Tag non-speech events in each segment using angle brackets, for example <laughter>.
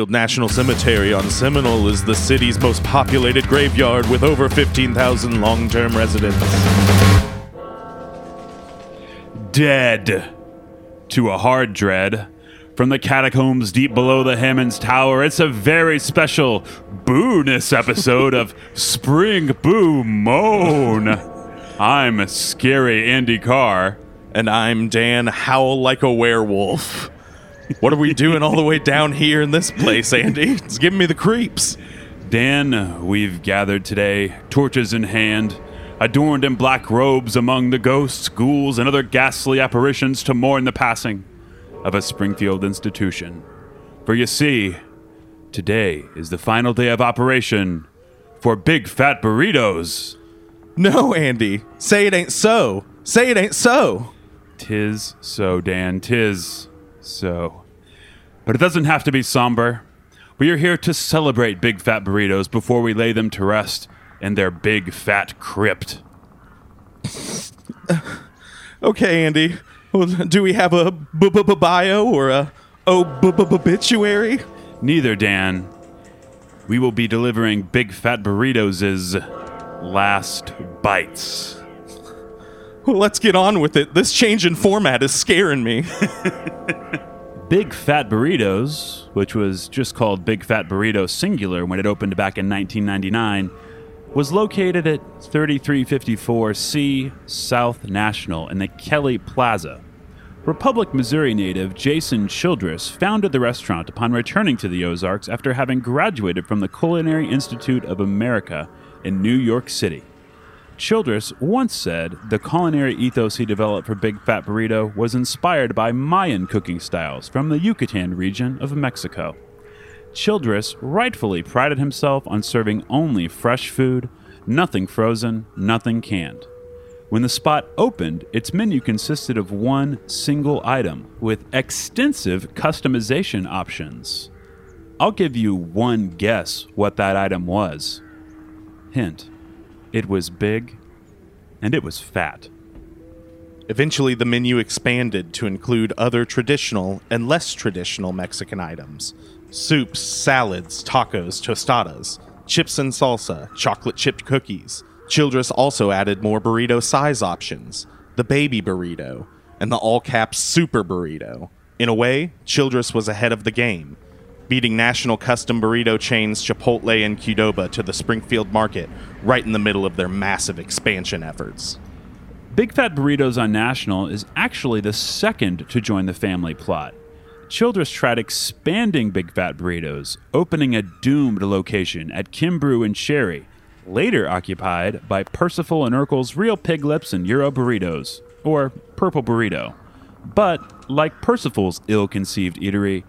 Springfield National Cemetery on Seminole is the city's most populated graveyard with over 15,000 long term residents. Dead to a hard dread. From the catacombs deep below the Hammons Tower, it's a very special boo-ness episode of <laughs> Spring Boo Moan. I'm scary Andy Carr. And I'm Dan Howl Like a Werewolf. What are we doing all the way down here in this place, Andy? It's giving me the creeps. Dan, we've gathered today, torches in hand, adorned in black robes among the ghosts, ghouls, and other ghastly apparitions to mourn the passing of a Springfield institution. For you see, today is the final day of operation for Big Fat Burritos. No, Andy. Say it ain't so. Say it ain't so. Tis so, Dan, tis so. But it doesn't have to be somber. We are here to celebrate Big Fat Burritos before we lay them to rest in their big fat crypt. <laughs> Okay, Andy. Well, do we have a b- b- b- bio or a oh b- b- obituary? Neither, Dan. We will be delivering Big Fat Burritos' last bites. <laughs> Let's get on with it. This change in format is scaring me. <laughs> Big Fat Burritos, which was just called Big Fat Burrito Singular when it opened back in 1999, was located at 3354 C South National in the Kelly Plaza. Republic, Missouri native Jason Childress founded the restaurant upon returning to the Ozarks after having graduated from the Culinary Institute of America in New York City. Childress once said the culinary ethos he developed for Big Fat Burrito was inspired by Mayan cooking styles from the Yucatan region of Mexico. Childress rightfully prided himself on serving only fresh food, nothing frozen, nothing canned. When the spot opened, its menu consisted of one single item with extensive customization options. I'll give you one guess what that item was. Hint it was big and it was fat. Eventually, the menu expanded to include other traditional and less traditional Mexican items soups, salads, tacos, tostadas, chips and salsa, chocolate chipped cookies. Childress also added more burrito size options the baby burrito and the all caps super burrito. In a way, Childress was ahead of the game, beating national custom burrito chains Chipotle and Qdoba to the Springfield market right in the middle of their massive expansion efforts. Big Fat Burritos on National is actually the second to join the family plot. Childress tried expanding Big Fat Burritos, opening a doomed location at Kimbrough and Cherry, later occupied by Percival and Urkel's Real Pig Lips and Euro Burritos, or Purple Burrito. But, like Percival's ill conceived eatery,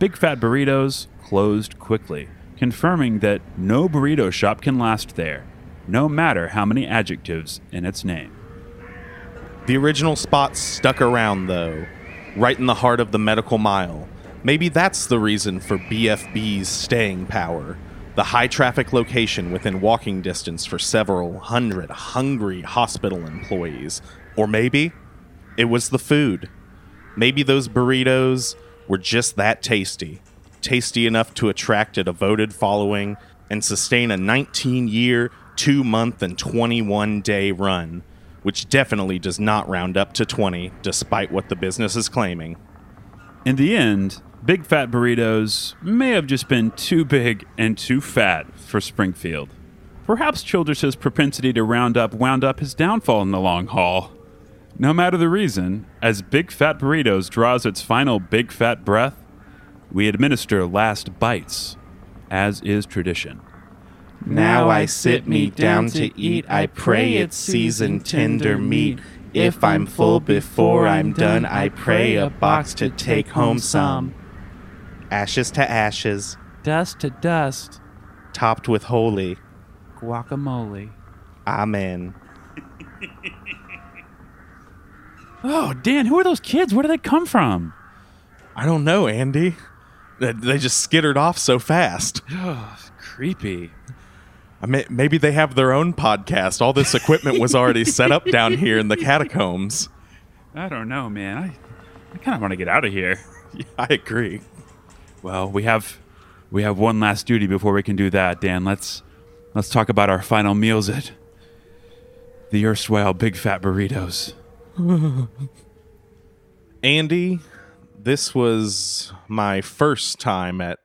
Big Fat Burritos closed quickly, confirming that no burrito shop can last there, no matter how many adjectives in its name. The original spot stuck around, though, right in the heart of the medical mile. Maybe that's the reason for BFB's staying power. The high traffic location within walking distance for several hundred hungry hospital employees. Or maybe it was the food. Maybe those burritos were just that tasty. Tasty enough to attract a devoted following and sustain a 19 year, 2 month, and 21 day run, which definitely does not round up to 20, despite what the business is claiming. In the end, Big Fat Burritos may have just been too big and too fat for Springfield. Perhaps Childress's propensity to round up wound up his downfall in the long haul. No matter the reason, as Big Fat Burritos draws its final big fat breath, we administer last bites, as is tradition. Now I sit me down to eat. I pray it's seasoned tender meat. If I'm full before I'm done, I pray a box to take home some. Ashes to ashes, Dust to dust, topped with holy. guacamole. Amen. <laughs> Oh, Dan, who are those kids? Where do they come from? I don't know, Andy. They- They just skittered off so fast. <sighs> Oh, Creepy. I maybe they have their own podcast. All this equipment was already set up down here in the catacombs. I don't know, man. I, I kind of want to get out of here. Yeah, <laughs> I agree. Well, we have We have one last duty before we can do that, Dan. Let's let's talk about our final meals at the erstwhile Big Fat Burritos. Andy, this was my first time at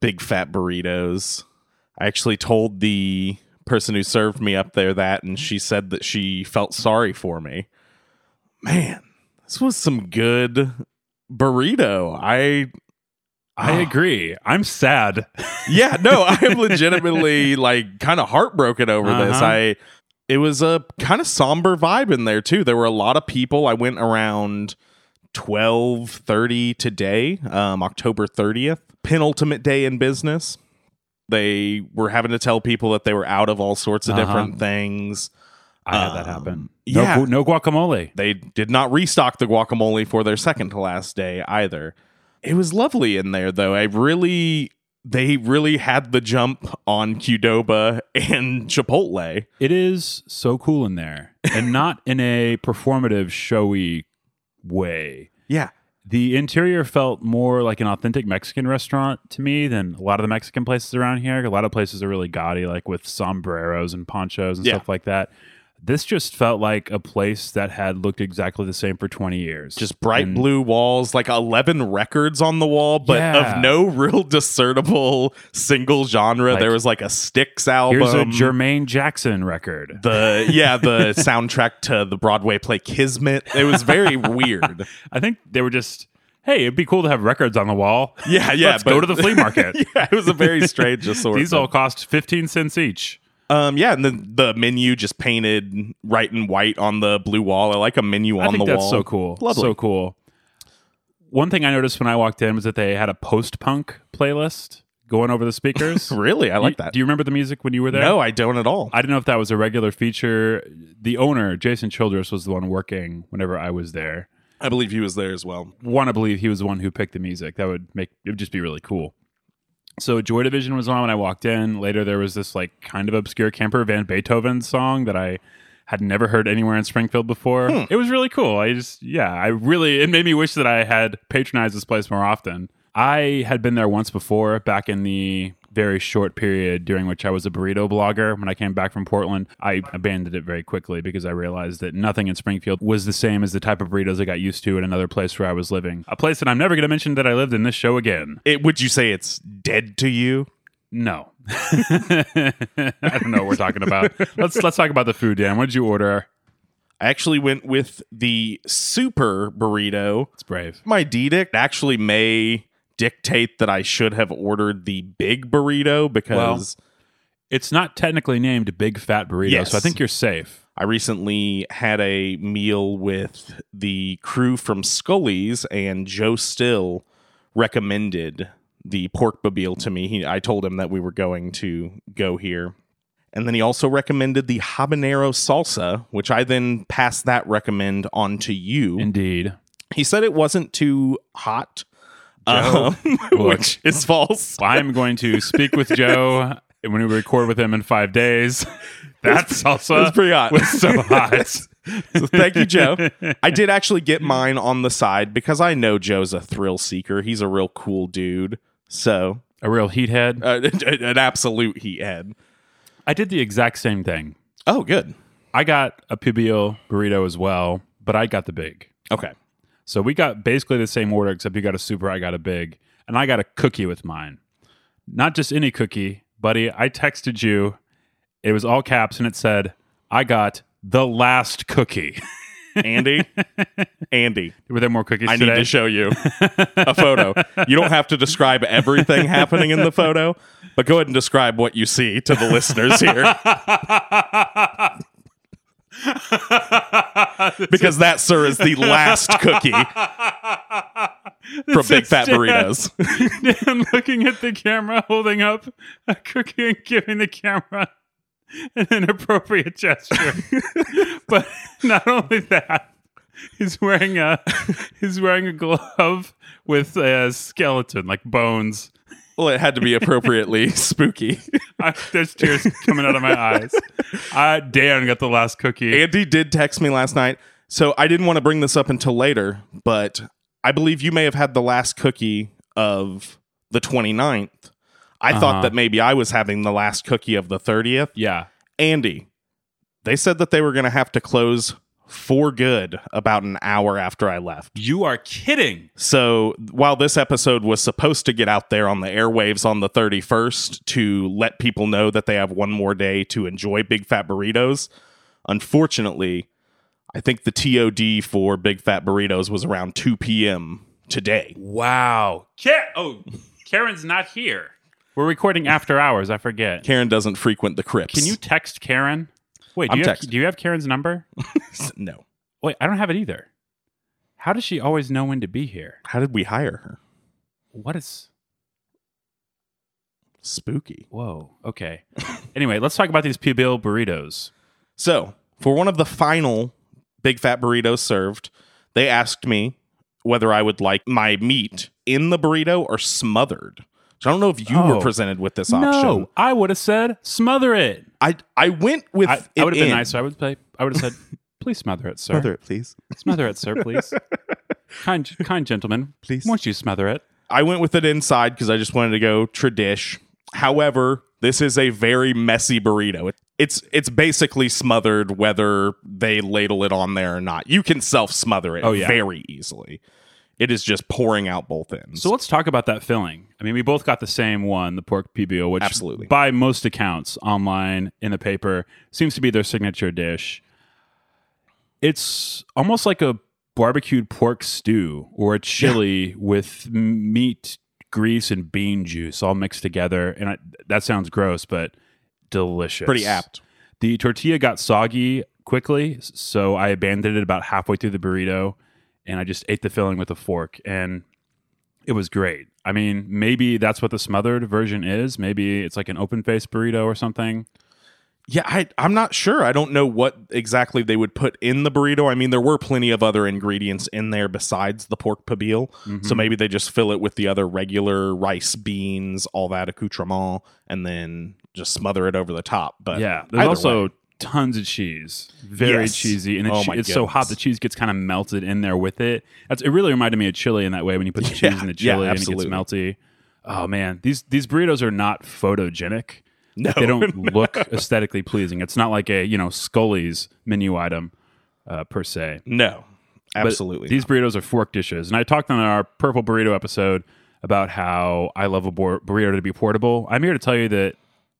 Big Fat Burritos. I actually told the person who served me up there that, and she said that she felt sorry for me. Man, this was some good burrito. I I agree. I'm sad. yeah, no, I am legitimately like kind of heartbroken over this. Uh-huh. I it was a kind of somber vibe in there too. There were a lot of people. I went around 12:30 today, um October 30th, penultimate day in business. They were having to tell people that they were out of all sorts of Uh-huh. different things. I had that Um, happen. yeah. No, gu- no guacamole. They did not restock the guacamole for their second to last day either. It was lovely in there though. I really they really had the jump on Qdoba and Chipotle. It is so cool in there, and <laughs> not in a performative, showy way. Yeah. The interior felt more like an authentic Mexican restaurant to me than a lot of the Mexican places around here. A lot of places are really gaudy, like with sombreros and ponchos and Yeah. stuff like that. This just felt like a place that had looked exactly the same for 20 years. Just bright And- blue walls, like 11 records on the wall, but Yeah. of no real <laughs> discernible single genre. Like, there was like a Styx album. Here's a Jermaine Jackson record. the yeah, the <laughs> soundtrack to the Broadway play Kismet. It was very <laughs> weird. I think they were just, hey, it'd be cool to have records on the wall. Yeah, yeah. Let's go to the flea market. yeah, it was a very strange assortment. These all cost 15 cents each. Um, yeah, and then the menu just painted right and white on the blue wall. I like a menu on I think the that's wall. so cool. Lovely. So cool. One thing I noticed when I walked in was that they had a post punk playlist going over the speakers. <laughs> Really, I like You- that. Do you remember the music when you were there? no, I don't at all. I didn't know if that was a regular feature. The owner, Jason Childress, was the one working whenever I was there. I believe he was there as well. Want to believe he was the one who picked the music. That would make it would just be really cool. So Joy Division was on when I walked in. Later there was this like kind of obscure Camper Van Beethoven song that I had never heard anywhere in Springfield before. Hmm. It was really cool. I just yeah, I really it made me wish that I had patronized this place more often. I had been there once before back in the very short period during which I was a burrito blogger. When I came back from Portland, I abandoned it very quickly because I realized that nothing in Springfield was the same as the type of burritos I got used to in another place where I was living. A place that I'm never going to mention that I lived in this show again. It, would you say it's dead to you? No. <laughs> I don't know what we're talking about. Let's let's talk about the food, Dan. What did you order? I actually went with the super burrito. It's brave. My edict actually may dictate that I should have ordered the big burrito because It's not technically named Big Fat Burrito, Yes. so I think you're safe. I recently had a meal with the crew from Scully's, and Joe Still recommended the pork pibil to me. He, I told him that we were going to go here. And then he also recommended the habanero salsa, which I then passed that recommend on to you. Indeed. he said it wasn't too hot, um, <laughs> <laughs> which is false. <laughs> I'm going to speak with Joe when we record with him in five days. That's also pretty hot. was so hot. So thank you, Joe. I did actually get mine on the side because I know Joe's a thrill seeker. He's a real cool dude. So, A real heat head. uh, an absolute heat head. I did the exact same thing. Oh, good. I got a pibil burrito as well, but I got the big. Okay. So we got basically the same order, except you got a super, I got a big, and I got a cookie with mine. Not just any cookie, buddy. I texted you. It was all caps, and it said, "I got the last cookie." Andy, <laughs> Andy, Were there more cookies I today? need to show you <laughs> a photo. You don't have to describe everything happening in the photo, but go ahead and describe what you see to the listeners here. <laughs> <laughs> because that, sir, is the last cookie <laughs> from Big Fat Dan- Burritos. <laughs> Dan looking at the camera, holding up a cookie and giving the camera an inappropriate gesture. but not only that, he's wearing a he's wearing a glove with a skeleton, like bones. Well, it had to be appropriately <laughs> spooky. I, there's tears coming out of my eyes. I Dan got the last cookie. Andy did text me last night, so I didn't want to bring this up until later, but I believe you may have had the last cookie of the 29th I Uh-huh. thought that maybe I was having the last cookie of the 30th. Yeah. Andy, they said that they were going to have to close for good about an hour after I left. You are kidding. So while this episode was supposed to get out there on the airwaves on the 31st to let people know that they have one more day to enjoy Big Fat Burritos, unfortunately, I think the TOD for Big Fat Burritos was around 2 p.m. today. Wow. Ka- oh, Karen's not here. We're recording after hours. I forget. Karen doesn't frequent the crypts. Can you text Karen? Wait, do I'm you, have, do you have Karen's number? <laughs> no. Wait, I don't have it either. How does she always know when to be here? How did we hire her? What is. Spooky. Whoa. Okay. anyway, let's talk about these Pibil burritos. So, for one of the final big fat burritos served, they asked me whether I would like my meat in the burrito or smothered. So I don't know if you were Oh. presented with this option. No, I would have said smother it. I I went with I, it I would have been in. nice. So I would say, I would have said, <laughs> please smother it, sir. Smother it, please. Smother it, sir, please. <laughs> kind, kind gentleman, Please. Won't you smother it? I went with it inside because I just wanted to go tradish. However, this is a very messy burrito. It- It's it's basically smothered whether they ladle it on there or not. You can self smother it Oh, yeah. very easily. It is just pouring out both ends. So let's talk about that filling. I mean, we both got the same one, the pork pibil, which Absolutely. by most accounts online in the paper seems to be their signature dish. It's almost like a barbecued pork stew or a chili with meat, grease, and bean juice all mixed together. And I, that sounds gross, but delicious. pretty apt. The tortilla got soggy quickly, so I abandoned it about halfway through the burrito and I just ate the filling with a fork and it was great. I mean, maybe that's what the smothered version is. Maybe it's like an open faced burrito or something. Yeah, I, I'm not sure. I don't know what exactly they would put in the burrito. I mean, there were plenty of other ingredients in there besides the pork pibil. Mm-hmm. So maybe they just fill it with the other regular rice, beans, all that accoutrement, and then just smother it over the top. But Yeah. There's also way. Tons of cheese. Very Yes. cheesy. And Oh it's, so hot the cheese gets kind of melted in there with it. That's, it really reminded me of chili in that way when you put the <laughs> cheese Yeah, in the yeah, chili and it gets melty. Oh man, these these burritos are not photogenic. no, they don't <laughs> look aesthetically pleasing. It's not like a you know Scully's menu item uh, per se. no, But absolutely. these burritos are fork dishes, and I talked on our purple burrito episode about how I love a bur- burrito to be portable. I'm here to tell you that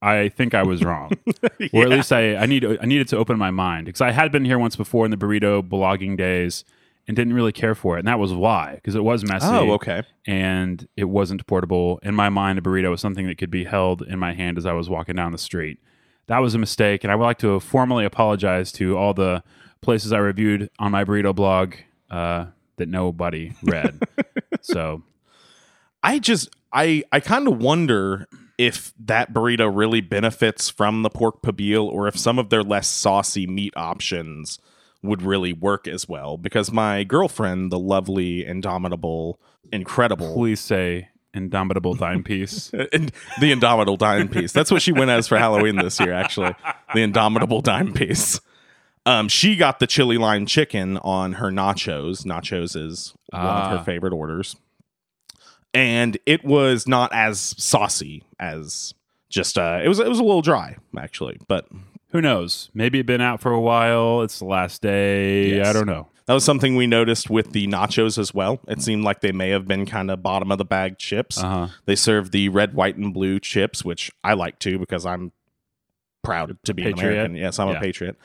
I think I was wrong, <laughs> or at least I I need I needed to open my mind because I had been here once before in the burrito blogging days and didn't really care for it, and that was why because it was messy oh, okay. and it wasn't portable. In my mind, a burrito was something that could be held in my hand as I was walking down the street. That was a mistake, and I would like to formally apologize to all the places I reviewed on my burrito blog uh, that nobody read. <laughs> so, I just I I kind of wonder if that burrito really benefits from the pork pibil or if some of their less saucy meat options would really work as well. Because my girlfriend the lovely indomitable incredible please say indomitable dime piece. <laughs> and the indomitable dime piece. That's what she went as for halloween this year actually. The indomitable dime piece. Um, she got the chili lime chicken on her nachos. Nachos is one of Ah. her favorite orders and it was not as saucy as just uh it was it was a little dry actually but Who knows? Maybe been out for a while. It's the last day. Yes. I don't know. that was something we noticed with the nachos as well it seemed like they may have been kind of bottom of the bag chips Uh-huh. they served the red white and blue chips which i like too because i'm proud to be an american yes i'm Yeah. a patriot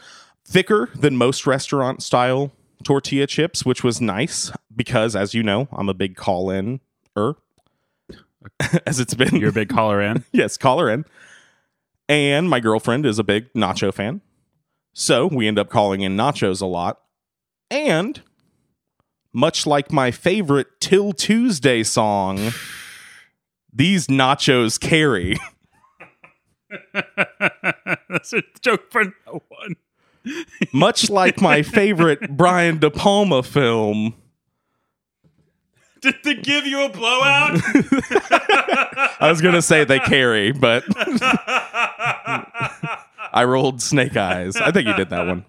thicker than most restaurant style tortilla chips which was nice because as you know i'm a big call in er <laughs> as it's been You're a big caller in. <laughs> yes, caller in. And my girlfriend is a big nacho fan. So we end up calling in nachos a lot. And much like my favorite 'Til Tuesday song, <sighs> these nachos carry. <laughs> That's a joke for no one. much like my favorite Brian De Palma film. <laughs> Did they give you a blowout? <laughs> I was going to say they carry, but I rolled snake eyes. I think you did that one.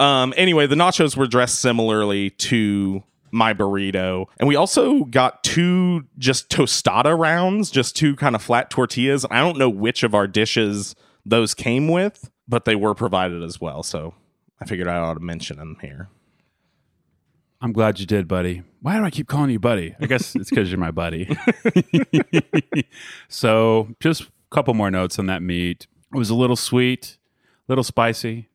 Um, anyway, the nachos were dressed similarly to my burrito. And we also got two just tostada rounds, just two kind of flat tortillas. I don't know which of our dishes those came with, but they were provided as well. So I figured I ought to mention them here. I'm glad you did, buddy. Why do I keep calling you buddy? I guess it's because you're my buddy. <laughs> so, just a couple more notes on that meat. It was a little sweet, a little spicy,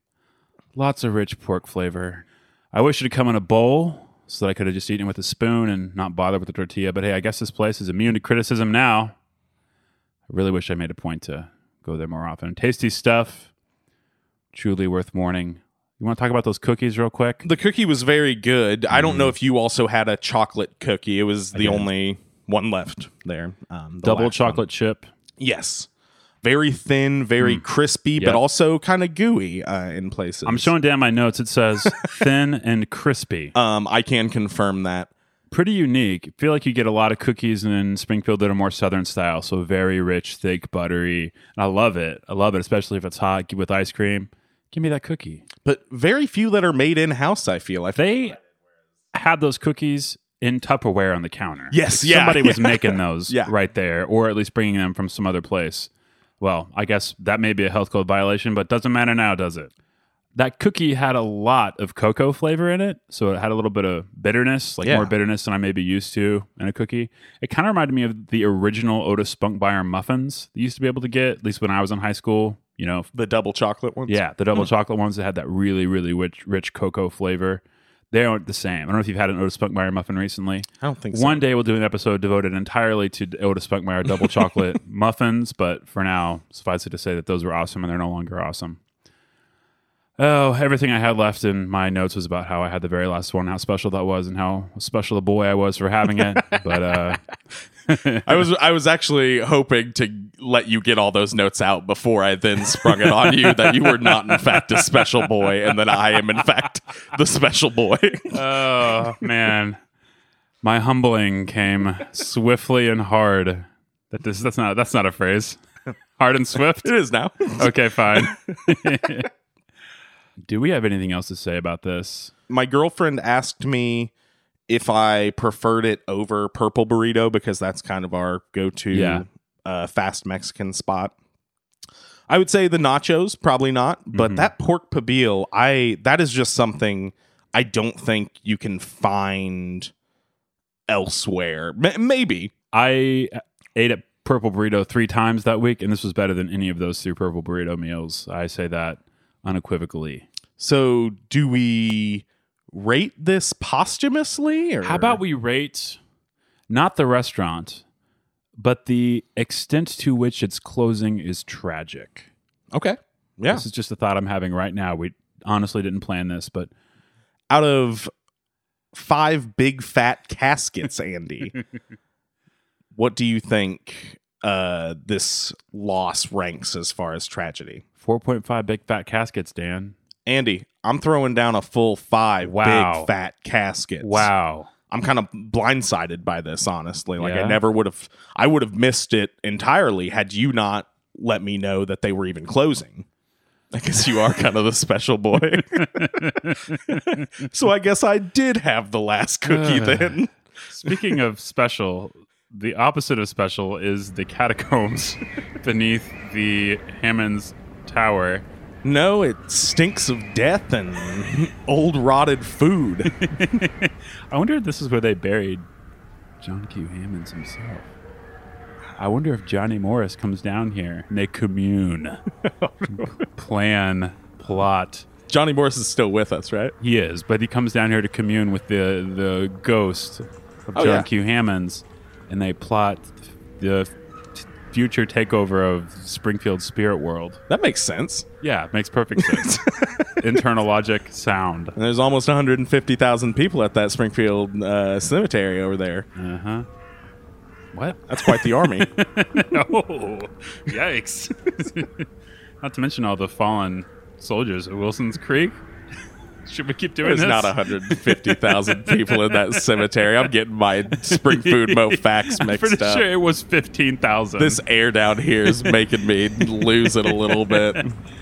lots of rich pork flavor. I wish it had come in a bowl so that I could have just eaten it with a spoon and not bothered with the tortilla. But hey, I guess this place is immune to criticism now. I really wish I made a point to go there more often. Tasty stuff, truly worth mourning. You want to talk about those cookies real quick? The cookie was very good. I don't know if you also had a chocolate cookie. It was the only one left there. Um, the Double last chocolate chip. Yes. Very thin, very crispy, Yep. but also kind of gooey uh, in places. I'm showing down my notes. It says <laughs> thin and crispy. Um, I can confirm that. Pretty unique. feel like you get a lot of cookies in Springfield that are more southern style, so very rich, thick, buttery. And I love it. I love it, especially if it's hot with ice cream. Give me that cookie. But very few that are made in house. I feel. I They had those cookies in Tupperware on the counter. Yes, Like, yeah, Somebody was <laughs> making those Yeah. right there, or at least bringing them from some other place. Well, I guess that may be a health code violation, but doesn't matter now, does it? That cookie had a lot of cocoa flavor in it, so it had a little bit of bitterness, like Yeah. more bitterness than I may be used to in a cookie. It kind of reminded me of the original Otis Spunkmeyer muffins that you used to be able to get, at least when I was in high school. You know, the double chocolate ones. yeah, the double chocolate ones that had that really, really rich, rich cocoa flavor. They aren't the same. I don't know if you've had an Otis Spunkmeyer muffin recently. I don't think so. One day we'll do an episode devoted entirely to Otis Spunkmeyer double chocolate <laughs> muffins, but for now, suffice it to say that those were awesome and they're no longer awesome. Oh, everything I had left in my notes was about how I had the very last one, how special that was, and how special a boy I was for having it. but uh, <laughs> I was I was actually hoping to let you get all those notes out before I then sprung it on you that you were not in fact a special boy and that I am in fact the special boy. <laughs> oh man, my humbling came swiftly and hard. That is, that's not that's not a phrase. Hard and swift. it is now. Okay, fine. <laughs> Do we have anything else to say about this? My girlfriend asked me if I preferred it over purple burrito because that's kind of our go-to Yeah. uh, fast Mexican spot. I would say the nachos, probably not, but that pork pibil, I that is just something I don't think you can find elsewhere. M- maybe I ate at Purple Burrito three times that week, and this was better than any of those three Purple Burrito meals. I say that unequivocally. So, do we rate this posthumously? Or How about we rate not the restaurant, but the extent to which its closing is tragic? Okay, yeah. This is just a thought I'm having right now. We honestly didn't plan this, but Out of five big fat caskets, <laughs> Andy, what do you think uh, this loss ranks as far as tragedy? 4.5 big fat caskets, Dan. Andy, I'm throwing down a full five Wow. big fat caskets. Wow. I'm kind of blindsided by this, honestly. Like Yeah? I never would have, I would have missed it entirely had you not let me know that they were even closing. I guess you are kind of the special boy. <laughs> so I guess I did have the last cookie ah. then. Speaking of special, the opposite of special is the catacombs <laughs> beneath the Hammons Tower. No, it stinks of death and old rotted food. <laughs> I wonder if this is where they buried John Q. Hammons himself. I wonder if Johnny Morris comes down here and they commune, <laughs> plan, plot. Johnny Morris is still with us, right? He is, but he comes down here to commune with the the ghost of Oh, John yeah. Q. Hammons, and they plot the future takeover of Springfield Spirit World. That makes sense. Yeah, makes perfect sense. <laughs> Internal logic, sound. And there's almost 150,000 people at that Springfield uh, cemetery over there. Uh huh. What? That's quite the army. <laughs> oh, yikes! <laughs> Not to mention all the fallen soldiers at Wilson's Creek. Should we keep doing There's this? not 150,000 people in that cemetery. I'm getting my spring food mo <laughs> facts I'm mixed pretty up. sure it was fifteen thousand. This air down here is making me lose it a little bit.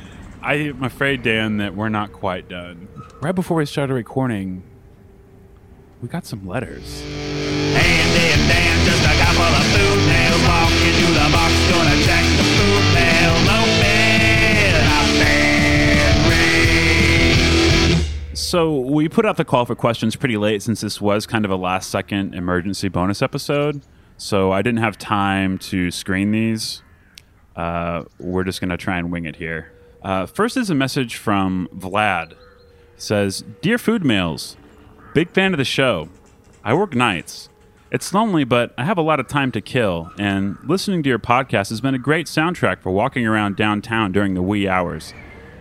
<laughs> I'm afraid, Dan, that we're not quite done. Right before we started recording, we got some letters. Andy and Dan, just a couple of food nails. Walk into the box, gonna check So we put out the call for questions pretty late since this was kind of a last second emergency bonus episode. So I didn't have time to screen these. Uh, we're just going to try and wing it here. Uh, first is a message from Vlad. It says, Dear Food Mails, big fan of the show. I work nights. It's lonely, but I have a lot of time to kill, and listening to your podcast has been a great soundtrack for walking around downtown during the wee hours,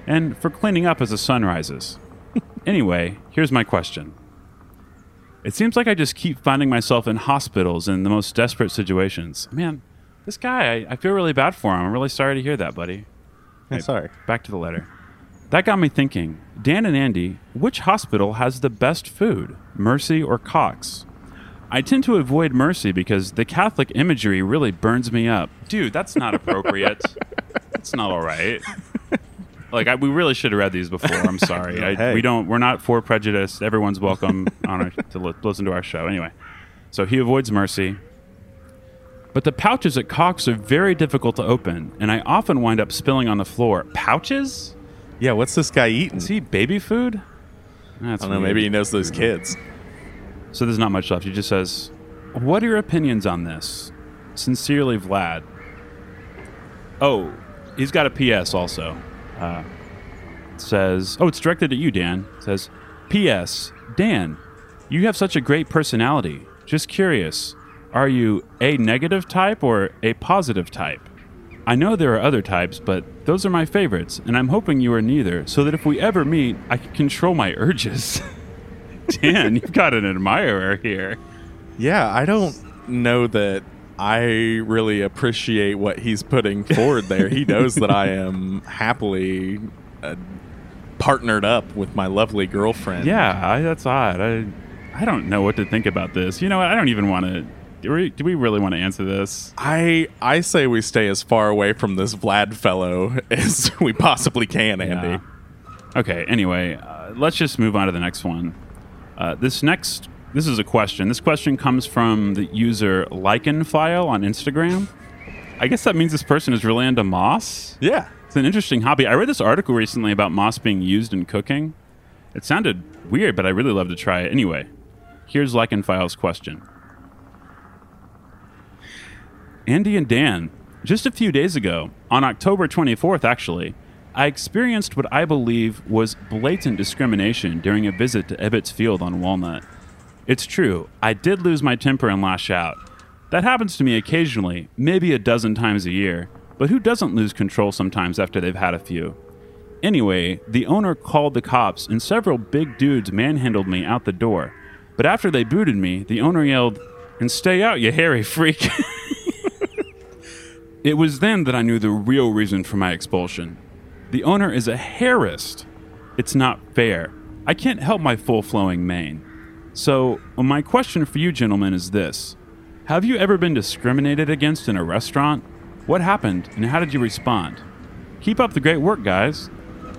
and for cleaning up as the sun rises. <laughs> Anyway, here's my question. It seems like I just keep finding myself in hospitals in the most desperate situations. Man, this guy, I, I feel really bad for him. I'm really sorry to hear that, buddy. I'm hey, sorry. Back to the letter. That got me thinking Dan and Andy, which hospital has the best food, Mercy or Cox? I tend to avoid Mercy because the Catholic imagery really burns me up. Dude, that's not appropriate. <laughs> that's not all right. Like I, we really should have read these before. I'm <laughs> sorry. I, Hey. We don't. We're not for prejudice. Everyone's welcome on our, to li- listen to our show. Anyway, so he avoids mercy. But the pouches at Cox are very difficult to open, and I often wind up spilling on the floor. Pouches? Yeah, what's this guy eating? Is he baby food? That's I don't know. weird. Maybe he knows those kids. So there's not much left. He just says, What are your opinions on this? Sincerely, Vlad. Oh, he's got a PS also. Uh, says, Oh, it's directed at you, Dan. Says, P.S. Dan, you have such a great personality. Just curious, are you a negative type or a positive type? I know there are other types, but those are my favorites, and I'm hoping you are neither, so that if we ever meet, I can control my urges. <laughs> Dan, you've got an admirer here. Yeah, I don't know that I really appreciate what he's putting forward there. he knows that I <laughs> am happily uh, partnered up with my lovely girlfriend. Yeah, I, that's odd. I, I don't know what to think about this. You know what? I don't even want to. Do we, do we really want to answer this? I I say we stay as far away from this Vlad fellow <laughs> as we possibly can, Andy. Yeah. Okay. Anyway, uh, let's just move on to the next one. Uh, this next, this is a question. This question comes from the user File on Instagram. I guess that means this person is really into moss. Yeah. It's an interesting hobby. I read this article recently about moss being used in cooking. It sounded weird, but I really love to try it. Anyway, here's File's question. Andy and Dan, just a few days ago, on October 24th actually, I experienced what I believe was blatant discrimination during a visit to Ebbets Field on Walnut. It's true, I did lose my temper and lash out. That happens to me occasionally, maybe a dozen times a year, but who doesn't lose control sometimes after they've had a few? Anyway, the owner called the cops and several big dudes manhandled me out the door. But after they booted me, the owner yelled, And stay out, you hairy freak. <laughs> it was then that I knew the real reason for my expulsion. The owner is a hairist. It's not fair. I can't help my full flowing mane. So, my question for you gentlemen is this Have you ever been discriminated against in a restaurant? What happened and how did you respond? Keep up the great work, guys.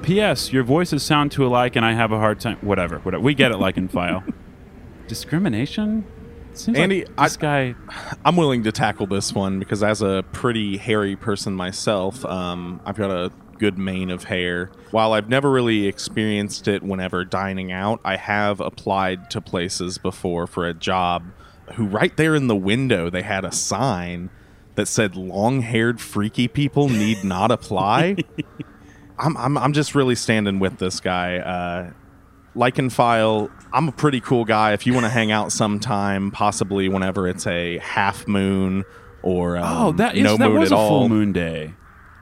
P.S. Your voices sound too alike and I have a hard time. Whatever, whatever. We get it, like and file. <laughs> Discrimination? Seems Andy, like this guy. I'm willing to tackle this one because as a pretty hairy person myself, um, I've got a good mane of hair. While I've never really experienced it whenever dining out, I have applied to places before for a job who right there in the window they had a sign that said long-haired freaky people need not apply. <laughs> I'm, I'm I'm just really standing with this guy. Uh, like and file i'm a pretty cool guy if you want to hang out sometime possibly whenever it's a half moon or um, Oh, that is no that moon was at a all full moon day.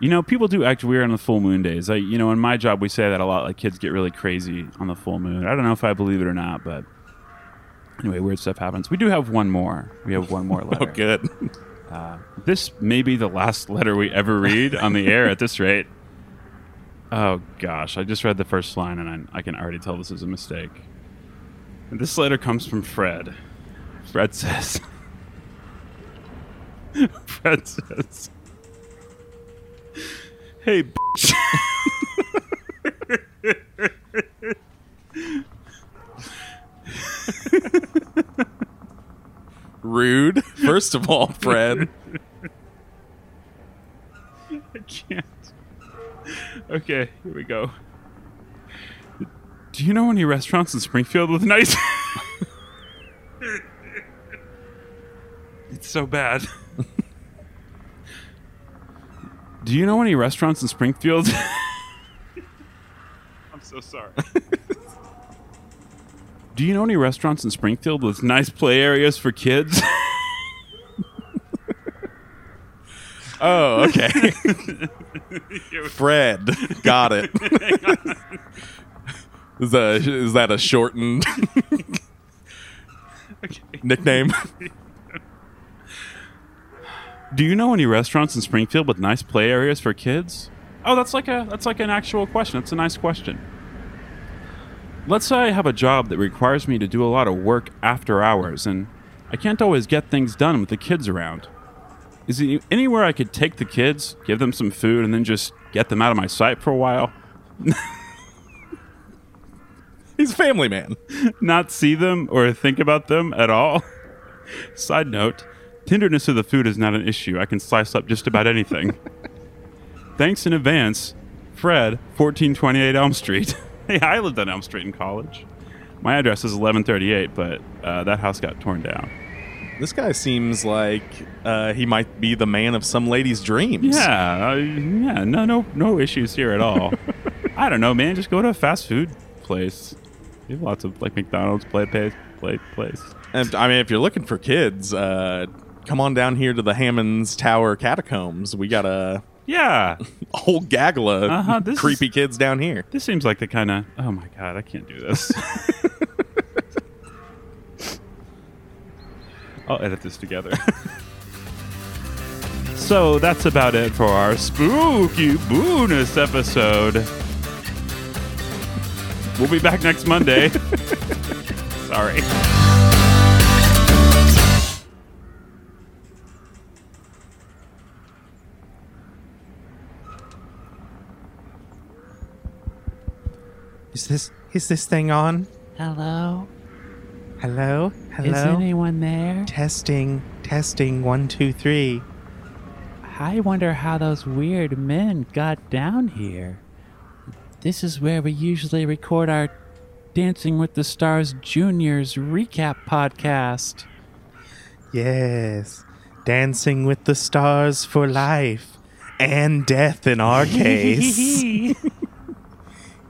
You know, people do act weird on the full moon days. I, you know, in my job, we say that a lot. Like kids get really crazy on the full moon. I don't know if I believe it or not, but anyway, weird stuff happens. We do have one more. We have one more <laughs> letter. oh good <laughs> uh, This may be the last letter we ever read on the air at this rate. Oh gosh, I just read the first line and I, I can already tell this is a mistake. And this letter comes from Fred. Fred says. <laughs> Fred says. Hey, bitch. Rude. First of all, Fred. I can't. Okay, here we go. Do you know any restaurants in Springfield with nice? <laughs> it's so bad. Do you know any restaurants in Springfield? <laughs> I'm so sorry. Do you know any restaurants in Springfield with nice play areas for kids? <laughs> Oh, okay. <laughs> Fred. Got it. is, that, is that a shortened nickname? Do you know any restaurants in Springfield with nice play areas for kids? Oh, that's like a that's like an actual question. It's a nice question. Let's say I have a job that requires me to do a lot of work after hours and I can't always get things done with the kids around. Is there anywhere I could take the kids, give them some food and then just get them out of my sight for a while? <laughs> He's a family man. Not see them or think about them at all? Side note, tenderness of the food is not an issue. I can slice up just about anything. <laughs> Thanks in advance, Fred, 1428 Elm Street. <laughs> hey, I lived on Elm Street in college. My address is 1138, but uh, that house got torn down. This guy seems like uh, he might be the man of some lady's dreams. Yeah, uh, yeah, no, no, no issues here at all. <laughs> I don't know, man. Just go to a fast food place. You have lots of like McDonald's, play place, play place. And, I mean, if you're looking for kids, uh, come on down here to the Hammons Tower catacombs. We got a Yeah, <laughs> whole gaggle of Uh-huh, creepy is- kids down here. this seems like the kind of. Oh my god, I can't do this. <laughs> I'll edit this together. <laughs> so that's about it for our spooky bonus episode. We'll be back next Monday. Sorry. Is this is this thing on? Hello? Hello? Hello? Is anyone there? testing, testing, one, two, three. I wonder how those weird men got down here. This is where we usually record our Dancing with the Stars Juniors recap podcast. Yes. Dancing with the stars for life. And death in our <laughs> case.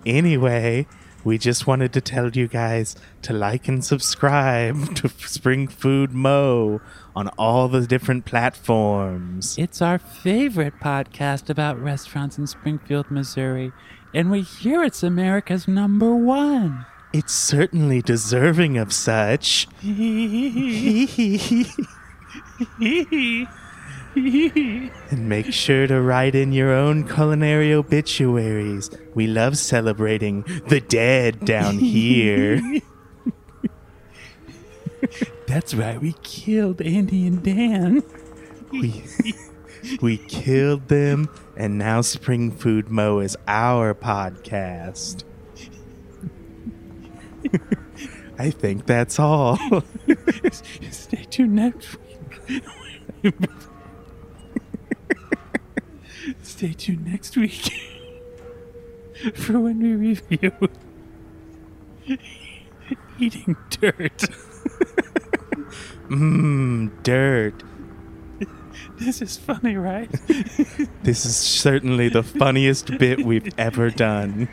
Anyway, we just wanted to tell you guys to like and subscribe <laughs> to Spring Food Mo on all the different platforms. It's our favorite podcast about restaurants in Springfield, Missouri, and we hear it's America's number one. It's certainly deserving of such. <laughs> <laughs> and make sure to write in your own culinary obituaries. We love celebrating the dead down here. <laughs> That's right, we killed Andy and Dan. we, we killed them, and now Spring Food Mo is our podcast. I think that's all. <laughs> Stay tuned next week. <laughs> Stay tuned next week <laughs> for when we review <laughs> eating dirt. <laughs> Mmm, dirt. This is funny, right? This is certainly the funniest bit we've ever done.